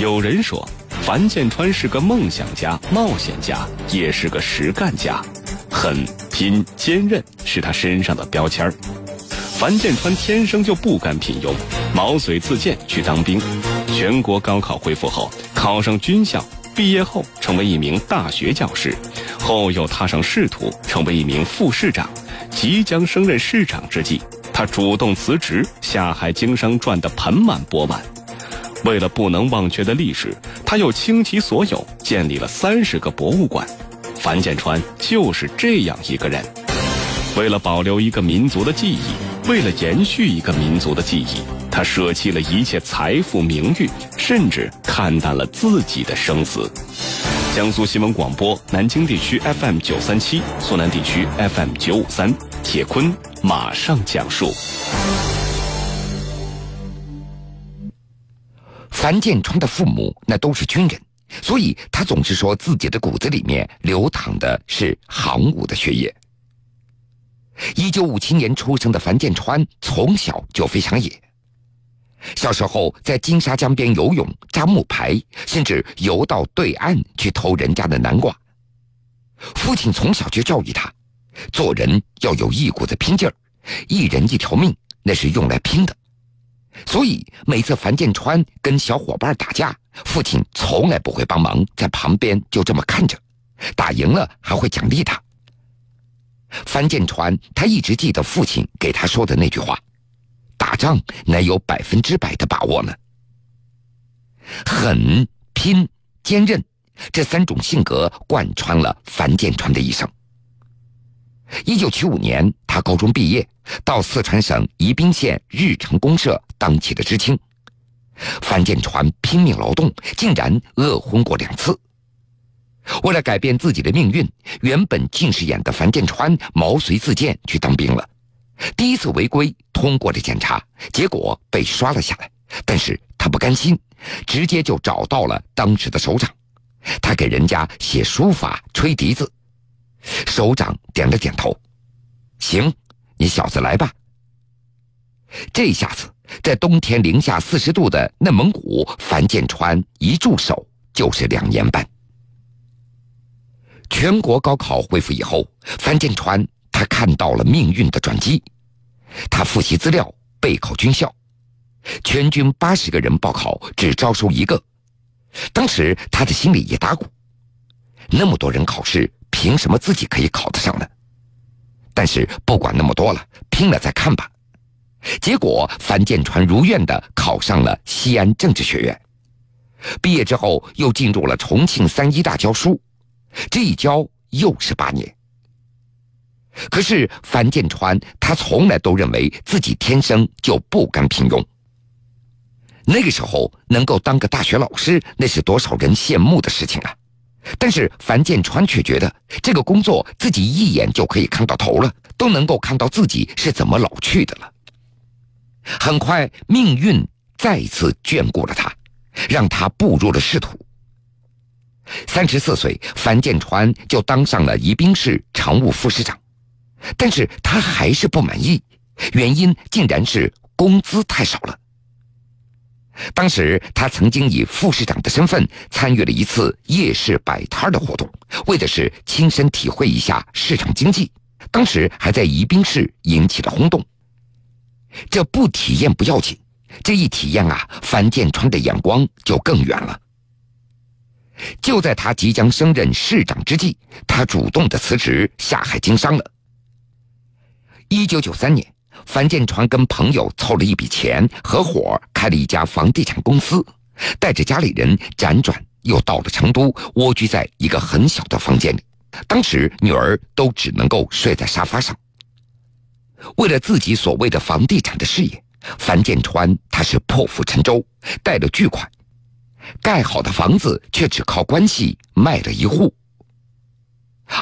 有人说，樊建川是个梦想家、冒险家，也是个实干家，狠、拼、坚韧是他身上的标签儿。樊建川天生就不甘平庸，毛遂自荐去当兵。全国高考恢复后，考上军校，毕业后成为一名大学教师，后又踏上仕途，成为一名副市长。即将升任市长之际，他主动辞职，下海经商，赚得盆满钵满。为了不能忘却的历史，他又倾其所有建立了三十个博物馆。樊建川就是这样一个人。为了保留一个民族的记忆，为了延续一个民族的记忆，他舍弃了一切财富名誉，甚至看淡了自己的生死。江苏新闻广播南京地区 FM 九三七，苏南地区 FM 九五三，铁坤马上讲述。樊建川的父母那都是军人，所以他总是说自己的骨子里面流淌的是航母的血液。一九五七年出生的樊建川从小就非常野，小时候在金沙江边游泳、扎木牌，甚至游到对岸去偷人家的南瓜。父亲从小就教育他，做人要有一股子拼劲儿，一人一条命那是用来拼的。所以每次樊建川跟小伙伴打架，父亲从来不会帮忙，在旁边就这么看着，打赢了还会奖励他。樊建川他一直记得父亲给他说的那句话：“打仗哪有百分之百的把握呢？”狠、拼、坚韧这三种性格贯穿了樊建川的一生。一九七五年，他高中毕业，到四川省宜宾县日成公社当起了知青。樊建川拼命劳动，竟然饿昏过两次。为了改变自己的命运，原本近视眼的樊建川毛遂自荐去当兵了。第一次违规通过了检查，结果被刷了下来。但是他不甘心，直接就找到了当时的首长，他给人家写书法、吹笛子。首长点了点头，行，你小子来吧。这下子，在冬天零下四十度的内蒙古，樊建川一驻守就是两年半。全国高考恢复以后，樊建川他看到了命运的转机。他复习资料，备考军校，全军八十个人报考，只招收一个。当时他的心里也打鼓，那么多人考试。凭什么自己可以考得上呢？但是不管那么多了，拼了再看吧。结果樊建川如愿的考上了西安政治学院，毕业之后又进入了重庆三一大教书，这一教又是八年。可是樊建川他从来都认为自己天生就不甘平庸。那个时候能够当个大学老师，那是多少人羡慕的事情啊！但是樊建川却觉得这个工作自己一眼就可以看到头了，都能够看到自己是怎么老去的了。很快，命运再次眷顾了他，让他步入了仕途。三十四岁，樊建川就当上了宜宾市常务副市长，但是他还是不满意，原因竟然是工资太少了。当时他曾经以副市长的身份参与了一次夜市摆摊的活动，为的是亲身体会一下市场经济。当时还在宜宾市引起了轰动。这不体验不要紧，这一体验啊，樊建川的眼光就更远了。就在他即将升任市长之际，他主动的辞职下海经商了。一九九三年。樊建川跟朋友凑了一笔钱，合伙开了一家房地产公司，带着家里人辗转又到了成都，蜗居在一个很小的房间里。当时女儿都只能够睡在沙发上。为了自己所谓的房地产的事业，樊建川他是破釜沉舟，带了巨款，盖好的房子却只靠关系卖了一户。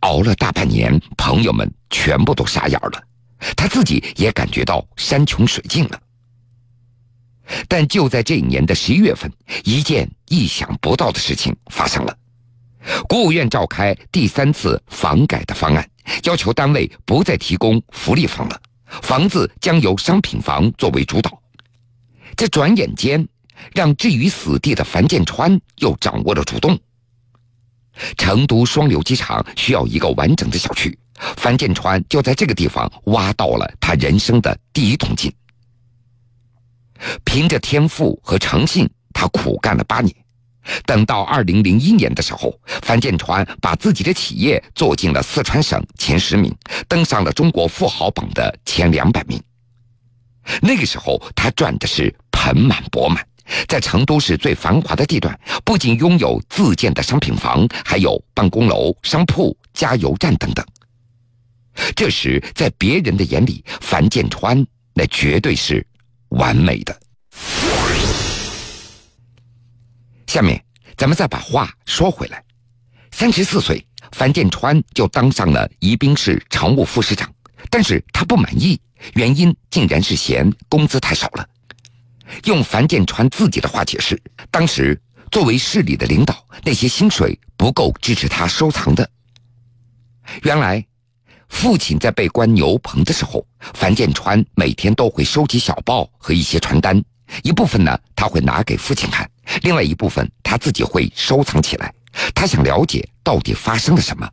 熬了大半年，朋友们全部都傻眼了。他自己也感觉到山穷水尽了，但就在这一年的十一月份，一件意想不到的事情发生了。国务院召开第三次房改的方案，要求单位不再提供福利房了，房子将由商品房作为主导。这转眼间，让置于死地的樊建川又掌握了主动。成都双流机场需要一个完整的小区，樊建川就在这个地方挖到了他人生的第一桶金。凭着天赋和诚信，他苦干了八年。等到二零零一年的时候，樊建川把自己的企业做进了四川省前十名，登上了中国富豪榜的前两百名。那个时候，他赚的是盆满钵满，在成都市最繁华的地段，不仅拥有自建的商品房，还有办公楼、商铺、加油站等等。这时，在别人的眼里，樊建川那绝对是完美的。下面，咱们再把话说回来。三十四岁，樊建川就当上了宜宾市常务副市长，但是他不满意，原因竟然是嫌工资太少了。用樊建川自己的话解释，当时作为市里的领导，那些薪水不够支持他收藏的。原来，父亲在被关牛棚的时候，樊建川每天都会收集小报和一些传单，一部分呢他会拿给父亲看。另外一部分他自己会收藏起来，他想了解到底发生了什么。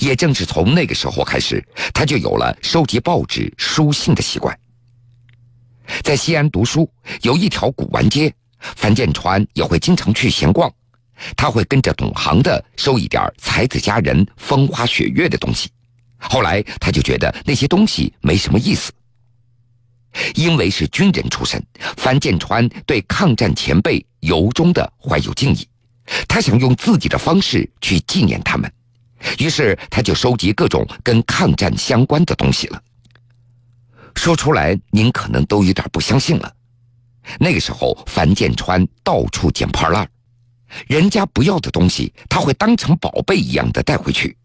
也正是从那个时候开始，他就有了收集报纸、书信的习惯。在西安读书，有一条古玩街，樊建川也会经常去闲逛。他会跟着懂行的收一点才子佳人、风花雪月的东西。后来他就觉得那些东西没什么意思。因为是军人出身，樊建川对抗战前辈由衷的怀有敬意，他想用自己的方式去纪念他们，于是他就收集各种跟抗战相关的东西了。说出来您可能都有点不相信了，那个时候樊建川到处捡破烂，人家不要的东西他会当成宝贝一样的带回去。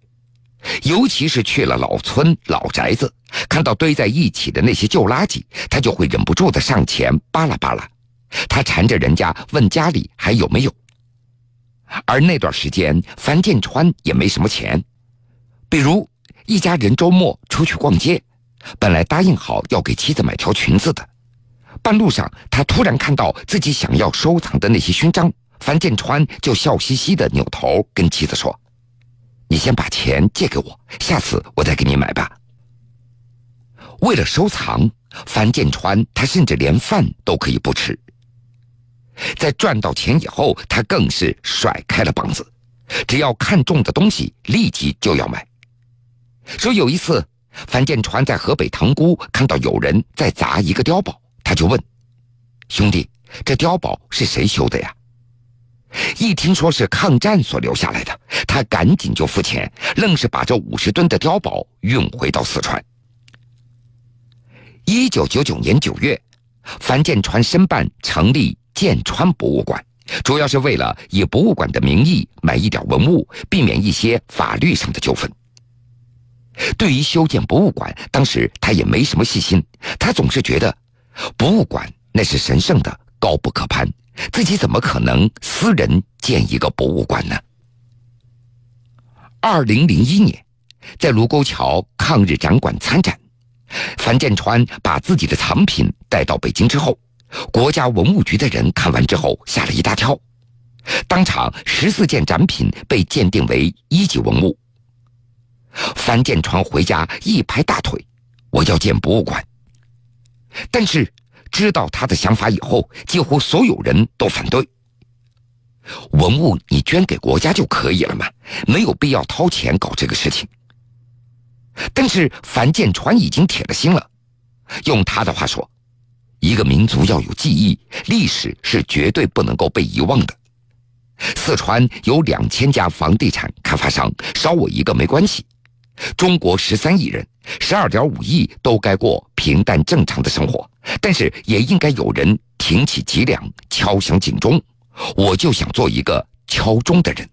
尤其是去了老村老宅子，看到堆在一起的那些旧垃圾，他就会忍不住的上前扒拉扒拉。他缠着人家问家里还有没有。而那段时间，樊建川也没什么钱，比如一家人周末出去逛街，本来答应好要给妻子买条裙子的，半路上他突然看到自己想要收藏的那些勋章，樊建川就笑嘻嘻的扭头跟妻子说。你先把钱借给我，下次我再给你买吧。为了收藏，樊建川他甚至连饭都可以不吃。在赚到钱以后，他更是甩开了膀子，只要看中的东西，立即就要买。说有一次，樊建川在河北塘沽看到有人在砸一个碉堡，他就问：“兄弟，这碉堡是谁修的呀？”一听说是抗战所留下来的，他赶紧就付钱，愣是把这五十吨的碉堡运回到四川。一九九九年九月，樊建川申办成立建川博物馆，主要是为了以博物馆的名义买一点文物，避免一些法律上的纠纷。对于修建博物馆，当时他也没什么信心，他总是觉得，博物馆那是神圣的，高不可攀。自己怎么可能私人建一个博物馆呢？二零零一年，在卢沟桥抗日展馆参展，樊建川把自己的藏品带到北京之后，国家文物局的人看完之后吓了一大跳，当场十四件展品被鉴定为一级文物。樊建川回家一拍大腿：“我要建博物馆。”但是。知道他的想法以后，几乎所有人都反对。文物你捐给国家就可以了嘛，没有必要掏钱搞这个事情。但是樊建川已经铁了心了，用他的话说：“一个民族要有记忆，历史是绝对不能够被遗忘的。四川有两千家房地产开发商，少我一个没关系。中国十三亿人。”十二点五亿都该过平淡正常的生活，但是也应该有人挺起脊梁，敲响警钟。我就想做一个敲钟的人。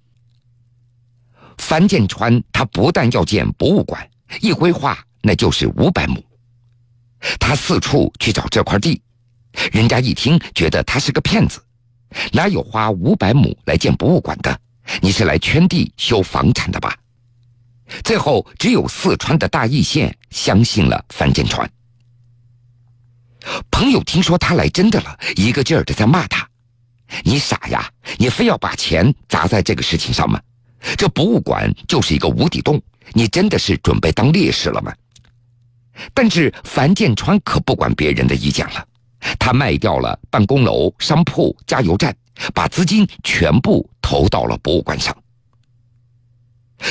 樊建川他不但要建博物馆，一规划那就是五百亩。他四处去找这块地，人家一听觉得他是个骗子，哪有花五百亩来建博物馆的？你是来圈地修房产的吧？最后，只有四川的大邑县相信了樊建川。朋友听说他来真的了，一个劲儿的在骂他：“你傻呀，你非要把钱砸在这个事情上吗？这博物馆就是一个无底洞，你真的是准备当烈士了吗？”但是樊建川可不管别人的意见了，他卖掉了办公楼、商铺、加油站，把资金全部投到了博物馆上。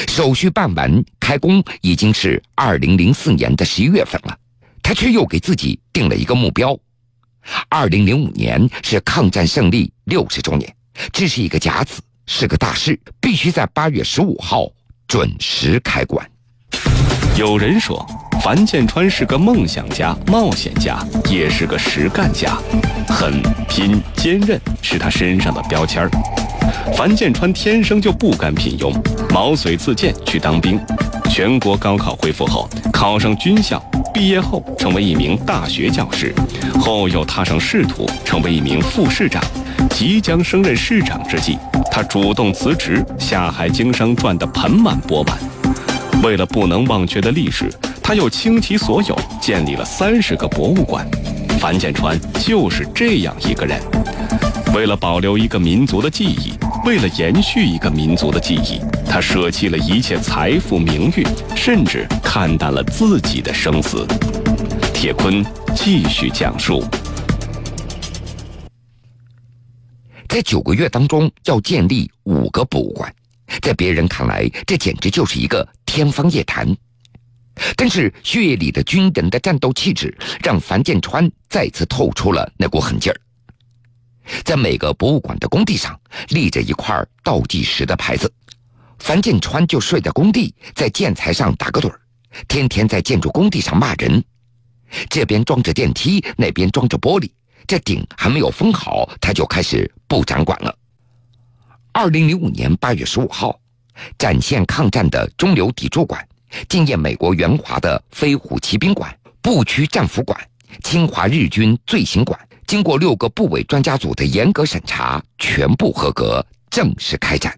手续办完，开工已经是二零零四年的十一月份了，他却又给自己定了一个目标：二零零五年是抗战胜利六十周年，这是一个甲子，是个大事，必须在八月十五号准时开馆。有人说，樊建川是个梦想家、冒险家，也是个实干家，狠、拼、坚韧是他身上的标签儿。樊建川天生就不甘平庸，毛遂自荐去当兵。全国高考恢复后，考上军校，毕业后成为一名大学教师，后又踏上仕途，成为一名副市长。即将升任市长之际，他主动辞职，下海经商，赚得盆满钵满。为了不能忘却的历史，他又倾其所有建立了三十个博物馆。樊建川就是这样一个人。为了保留一个民族的记忆，为了延续一个民族的记忆，他舍弃了一切财富、名誉，甚至看淡了自己的生死。铁坤继续讲述：在九个月当中要建立五个博物馆，在别人看来，这简直就是一个天方夜谭。但是血液里的军人的战斗气质，让樊建川再次透出了那股狠劲儿。在每个博物馆的工地上立着一块倒计时的牌子，樊建川就睡在工地，在建材上打个盹儿，天天在建筑工地上骂人。这边装着电梯，那边装着玻璃，这顶还没有封好，他就开始布展馆了。二零零五年八月十五号，展现抗战的中流砥柱馆、纪念美国援华的飞虎骑兵馆、步区战俘馆、侵华日军罪行馆。经过六个部委专家组的严格审查，全部合格，正式开展。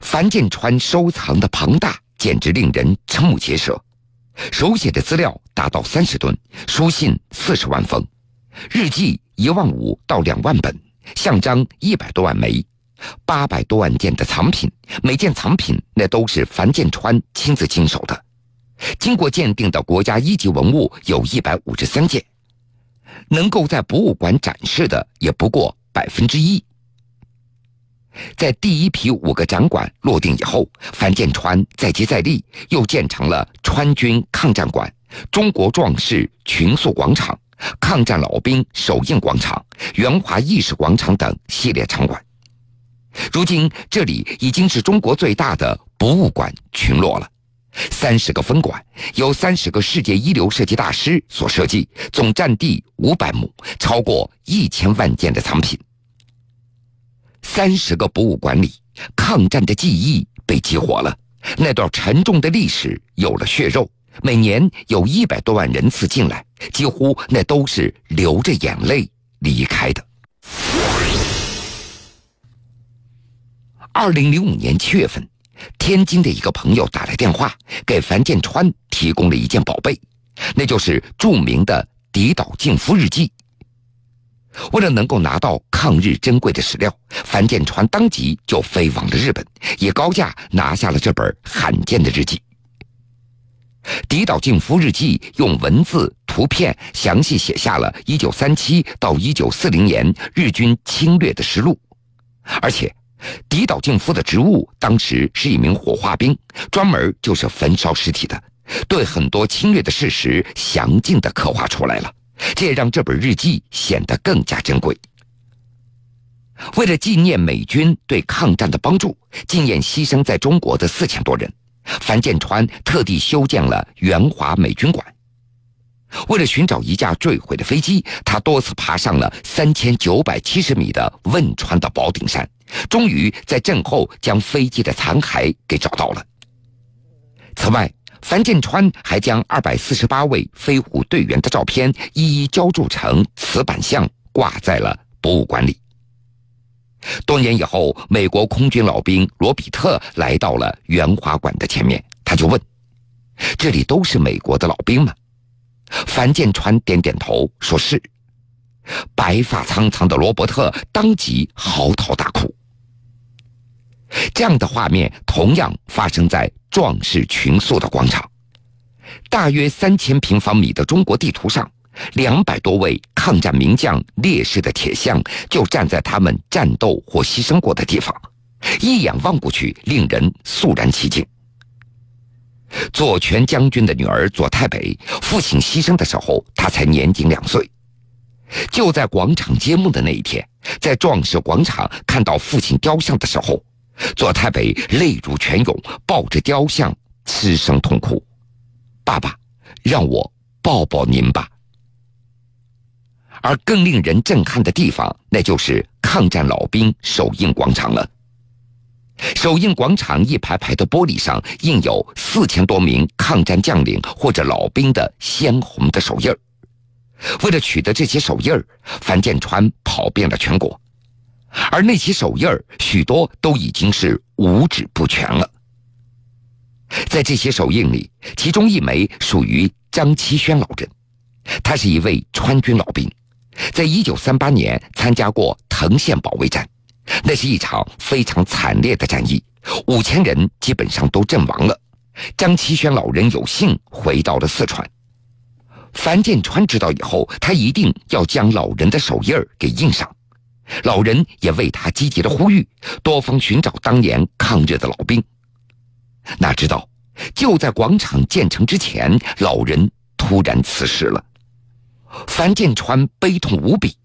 樊建川收藏的庞大，简直令人瞠目结舌。手写的资料达到三十吨，书信四十万封，日记一万五到两万本，像章一百多万枚，八百多万件的藏品，每件藏品那都是樊建川亲自经手的。经过鉴定的国家一级文物有一百五十三件。能够在博物馆展示的也不过百分之一。在第一批五个展馆落定以后，樊建川再接再厉，又建成了川军抗战馆、中国壮士群塑广场、抗战老兵首映广场、援华意识广场等系列场馆。如今，这里已经是中国最大的博物馆群落了。三十个分馆，由三十个世界一流设计大师所设计，总占地五百亩，超过一千万件的藏品。三十个博物馆里，抗战的记忆被激活了，那段沉重的历史有了血肉。每年有一百多万人次进来，几乎那都是流着眼泪离开的。二零零五年七月份。天津的一个朋友打来电话，给樊建川提供了一件宝贝，那就是著名的《敌岛敬夫日记》。为了能够拿到抗日珍贵的史料，樊建川当即就飞往了日本，以高价拿下了这本罕见的日记。《敌岛敬夫日记》用文字、图片详细写下了1937到1940年日军侵略的实录，而且。狄岛敬夫的职务当时是一名火化兵，专门就是焚烧尸体的，对很多侵略的事实详尽的刻画出来了，这也让这本日记显得更加珍贵。为了纪念美军对抗战的帮助，纪念牺牲在中国的四千多人，樊建川特地修建了援华美军馆。为了寻找一架坠毁的飞机，他多次爬上了三千九百七十米的汶川的宝顶山，终于在震后将飞机的残骸给找到了。此外，樊建川还将二百四十八位飞虎队员的照片一一浇铸成瓷板像，挂在了博物馆里。多年以后，美国空军老兵罗比特来到了援华馆的前面，他就问：“这里都是美国的老兵吗？”樊建川点点头，说是。白发苍苍的罗伯特当即嚎啕大哭。这样的画面同样发生在壮士群宿的广场，大约三千平方米的中国地图上，两百多位抗战名将烈士的铁像就站在他们战斗或牺牲过的地方，一眼望过去，令人肃然起敬。左权将军的女儿左太北，父亲牺牲的时候，他才年仅两岁。就在广场揭幕的那一天，在壮士广场看到父亲雕像的时候，左太北泪如泉涌，抱着雕像失声痛哭：“爸爸，让我抱抱您吧。”而更令人震撼的地方，那就是抗战老兵首映广场了。首映广场一排排的玻璃上印有四千多名抗战将领或者老兵的鲜红的手印。为了取得这些手印，樊建川跑遍了全国，而那些手印儿许多都已经是五指不全了。在这些手印里，其中一枚属于张其轩老人，他是一位川军老兵，在一九三八年参加过藤县保卫战，那是一场非常惨烈的战役，五千人基本上都阵亡了。张其轩老人有幸回到了四川。樊建川知道以后，他一定要将老人的手印儿给印上。老人也为他积极的呼吁，多方寻找当年抗日的老兵。哪知道，就在广场建成之前，老人突然辞世了。樊建川悲痛无比，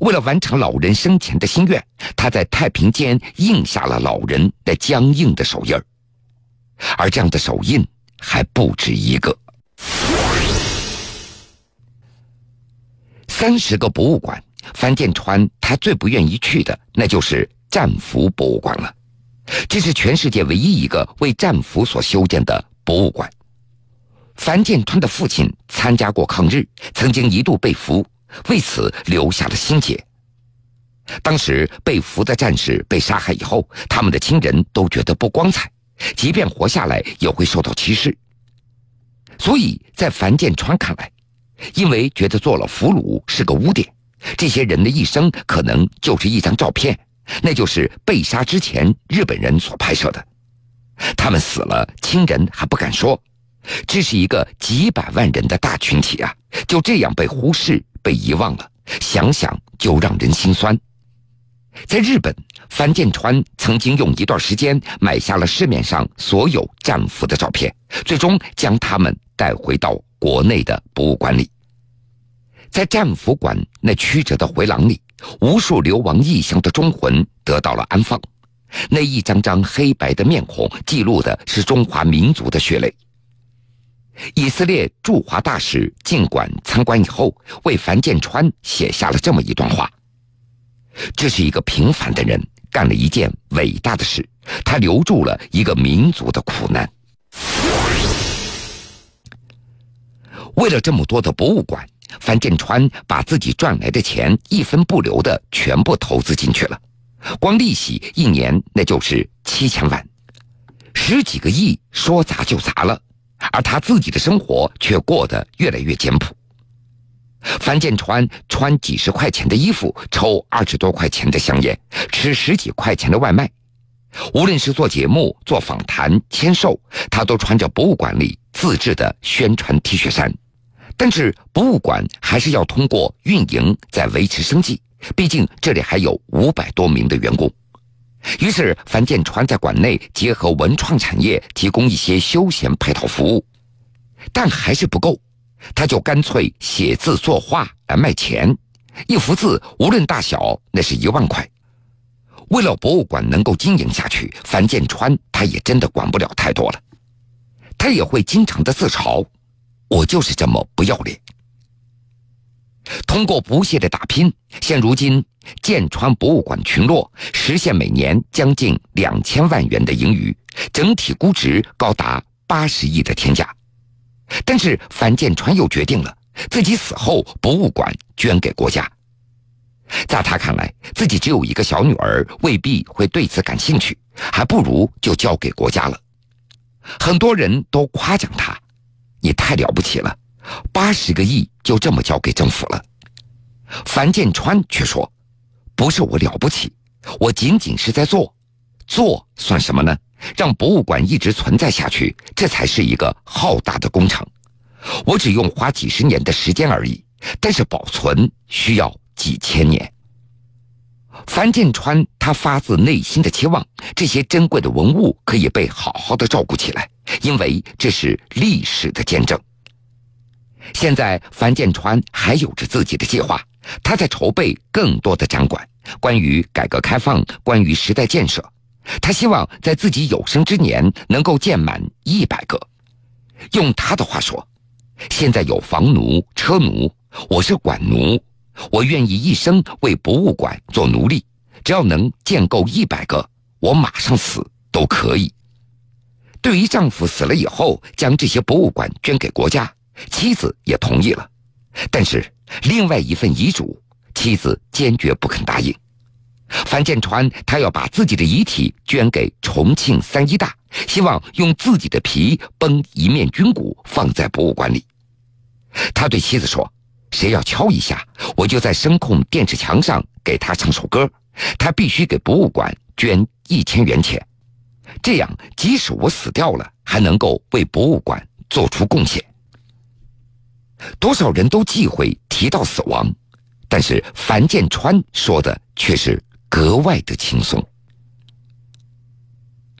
为了完成老人生前的心愿，他在太平间印下了老人的僵硬的手印。而这样的手印还不止一个。三十个博物馆，樊建川他最不愿意去的，那就是战俘博物馆了。这是全世界唯一一个为战俘所修建的博物馆。樊建川的父亲参加过抗日，曾经一度被俘，为此留下了心结。当时被俘的战士被杀害以后，他们的亲人都觉得不光彩，即便活下来也会受到歧视。所以在樊建川看来，因为觉得做了俘虏是个污点，这些人的一生可能就是一张照片，那就是被杀之前日本人所拍摄的。他们死了，亲人还不敢说，这是一个几百万人的大群体啊，就这样被忽视、被遗忘了，想想就让人心酸。在日本，樊建川曾经用一段时间买下了市面上所有战俘的照片，最终将他们带回到。国内的博物馆里，在战俘馆那曲折的回廊里，无数流亡异乡的忠魂得到了安放。那一张张黑白的面孔，记录的是中华民族的血泪。以色列驻华大使进馆参观以后，为樊建川写下了这么一段话：这是一个平凡的人干了一件伟大的事，他留住了一个民族的苦难。为了这么多的博物馆，樊建川把自己赚来的钱一分不留的全部投资进去了，光利息一年那就是七千万，十几个亿说砸就砸了，而他自己的生活却过得越来越简朴。樊建川穿几十块钱的衣服，抽二十多块钱的香烟，吃十几块钱的外卖，无论是做节目、做访谈、签售，他都穿着博物馆里自制的宣传 T 恤衫。但是博物馆还是要通过运营在维持生计，毕竟这里还有五百多名的员工。于是樊建川在馆内结合文创产业，提供一些休闲配套服务，但还是不够，他就干脆写字作画来卖钱，一幅字无论大小，那是一万块。为了博物馆能够经营下去，樊建川他也真的管不了太多了，他也会经常的自嘲。我就是这么不要脸。通过不懈的打拼，现如今建川博物馆群落实现每年将近两千万元的盈余，整体估值高达八十亿的天价。但是樊建川又决定了，自己死后博物馆捐给国家。在他看来，自己只有一个小女儿，未必会对此感兴趣，还不如就交给国家了。很多人都夸奖他。你太了不起了！八十个亿就这么交给政府了。樊建川却说：“不是我了不起，我仅仅是在做，做算什么呢？让博物馆一直存在下去，这才是一个浩大的工程。我只用花几十年的时间而已，但是保存需要几千年。”樊建川他发自内心的期望这些珍贵的文物可以被好好的照顾起来，因为这是历史的见证。现在樊建川还有着自己的计划。他在筹备更多的展馆，关于改革开放，关于时代建设。他希望在自己有生之年能够建满一百个。用他的话说：“现在有房奴、车奴，我是馆奴，我愿意一生为博物馆做奴隶。只要能建够一百个，我马上死都可以。”对于丈夫死了以后将这些博物馆捐给国家，妻子也同意了，但是。另外一份遗嘱，妻子坚决不肯答应。樊建川他要把自己的遗体捐给重庆三一大，希望用自己的皮崩一面军鼓放在博物馆里。他对妻子说：“谁要敲一下，我就在声控电视墙上给他唱首歌。他必须给博物馆捐一千元钱，这样即使我死掉了，还能够为博物馆做出贡献。”多少人都忌讳提到死亡，但是樊建川说的却是格外的轻松。